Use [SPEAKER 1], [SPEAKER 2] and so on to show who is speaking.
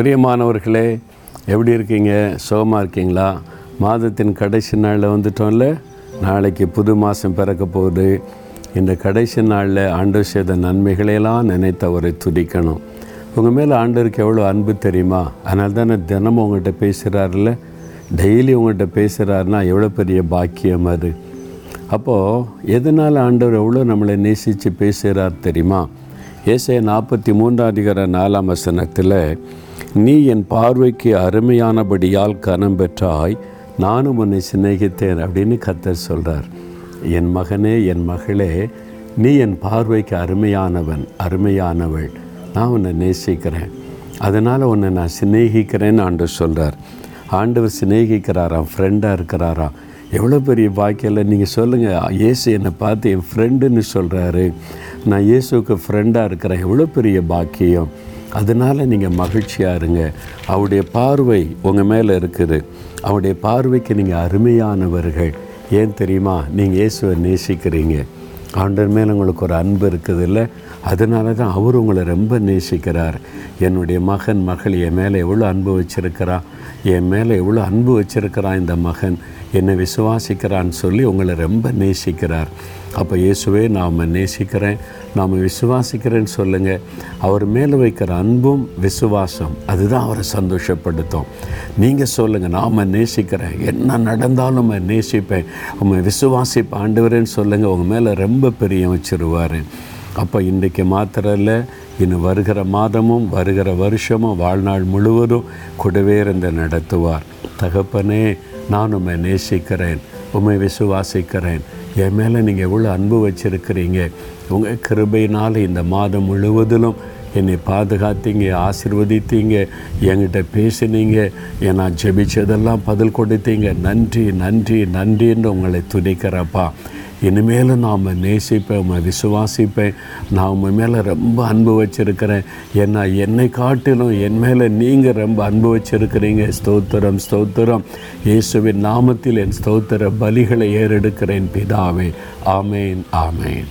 [SPEAKER 1] பிரியமானவர்களே எப்படி இருக்கீங்க? சுகமாக இருக்கீங்களா? மாதத்தின் கடைசி நாளில் வந்துட்டோம்ல? நாளைக்கு புது மாதம் பிறக்க போகுது. இந்த கடைசி நாளில் ஆண்டு செய்த நன்மைகளையெல்லாம் நினைத்த அவரை துதிக்கணும். உங்கள் மேலே ஆண்டவருக்கு எவ்வளோ அன்பு தெரியுமா? அதனால தானே தினமும் உங்கள்கிட்ட பேசுகிறாருல்ல டெய்லி உங்கள்கிட்ட பேசுகிறாருன்னா எவ்வளோ பெரிய பாக்கியம் அது? அப்போது எதனால் ஆண்டவர் எவ்வளோ நம்மளை நேசித்து பேசுகிறார் தெரியுமா? ஏசைய நாற்பத்தி மூன்றாம் அதிகார நாலாம் வசனத்தில் நீ என் பார்வைக்கு அருமையானபடியால் கனம் பெற்றாய் நானும் உன்னை சிநேகித்தேன் அப்படின்னு கத்தர் சொல்கிறார் என் மகனே என் மகளே நீ என் பார்வைக்கு அருமையானவன் அருமையானவள். நான் உன்னை நேசிக்கிறேன். அதனால் உன்னை நான் சிநேகிக்கிறேன்னு ஆண்டவர் சொல்கிறார் ஆண்டவர் சிநேகிக்கிறாராம் ஃப்ரெண்டாக இருக்கிறாராம் எவ்வளோ பெரிய பாக்கியில் நீங்கள் சொல்லுங்கள் இயேசு என்னை பார்த்து என் ஃப்ரெண்டுன்னு சொல்கிறாரு நான் இயேசுக்கு ஃப்ரெண்டாக இருக்கிறேன். எவ்வளோ பெரிய பாக்கியம். அதனால் நீங்கள் மகிழ்ச்சியாக இருங்க. அவருடைய பார்வை உங்கள் மேலே இருக்குது. அவருடைய பார்வைக்கு நீங்கள் அருமையானவர்கள். ஏன் தெரியுமா? நீங்கள் இயேசுவை நேசிக்கிறீங்க. ஆண்டர் மேலே உங்களுக்கு ஒரு அன்பு இருக்குது இல்லை அதனால தான் அவர் உங்களை ரொம்ப நேசிக்கிறார். என்னுடைய மகன் மகள் என் மேலே எவ்வளோ அன்பு வச்சிருக்கிறான்? என் மேலே எவ்வளோ அன்பு வச்சிருக்கிறான் இந்த மகன்? என்னை விசுவாசிக்கிறான்னு சொல்லி உங்களை ரொம்ப நேசிக்கிறார். அப்போ இயேசுவே நாம் நேசிக்கிறேன். நாம் விசுவாசிக்கிறேன்னு சொல்லுங்கள் அவர் மேலே வைக்கிற அன்பும் விசுவாசம் அதுதான் அவரை சந்தோஷப்படுத்தும். நீங்கள் சொல்லுங்கள் நாம் நேசிக்கிறேன். என்ன நடந்தாலும் நம்ம நேசிப்பேன். உண்மை விசுவாசிப்ப ஆண்டவரேன்னு சொல்லுங்கள் உங்கள் மேலே ரொம்ப பிரியம் வச்சுருவார். அப்போ இன்றைக்கு மாத்திரம் இல்லை இன்னும் வருகிற மாதமும் வருகிற வருஷமும் வாழ்நாள் முழுவதும் கூடவே இருந்து நடத்துவார். தகப்பனே நான் உம்மை நேசிக்கிறேன் உம்மை விசுவாசிக்கிறேன். என் மேலே நீங்கள் எவ்வளோ அன்பு வச்சுருக்கிறீங்க. உங்கள் கிருபையினால் இந்த மாதம் முழுவதிலும் என்னை பாதுகாத்தீங்க ஆசிர்வதித்தீங்க என்கிட்ட பேசினீங்க என் நான் ஜெபிச்சதெல்லாம் பதில் கொடுத்தீங்க. நன்றி நன்றி நன்றின்னு உங்களை துணிக்கிறப்பா இனிமேல் நாம் நேசிப்பேன் உம்மை விசுவாசிப்பேன். நான் உன் மேலே ரொம்ப அன்பு வச்சுருக்கிறேன். ஏன்னா என்னை காட்டிலும் என் மேலே நீங்கள் ரொம்ப அன்பு வச்சுருக்கிறீங்க. ஸ்தோத்திரம் ஸ்தோத்திரம். இயேசுவின் நாமத்தில் என் ஸ்தோத்திர பலிகளை ஏறெடுக்கிறேன் பிதாவே. ஆமேன் ஆமேன்.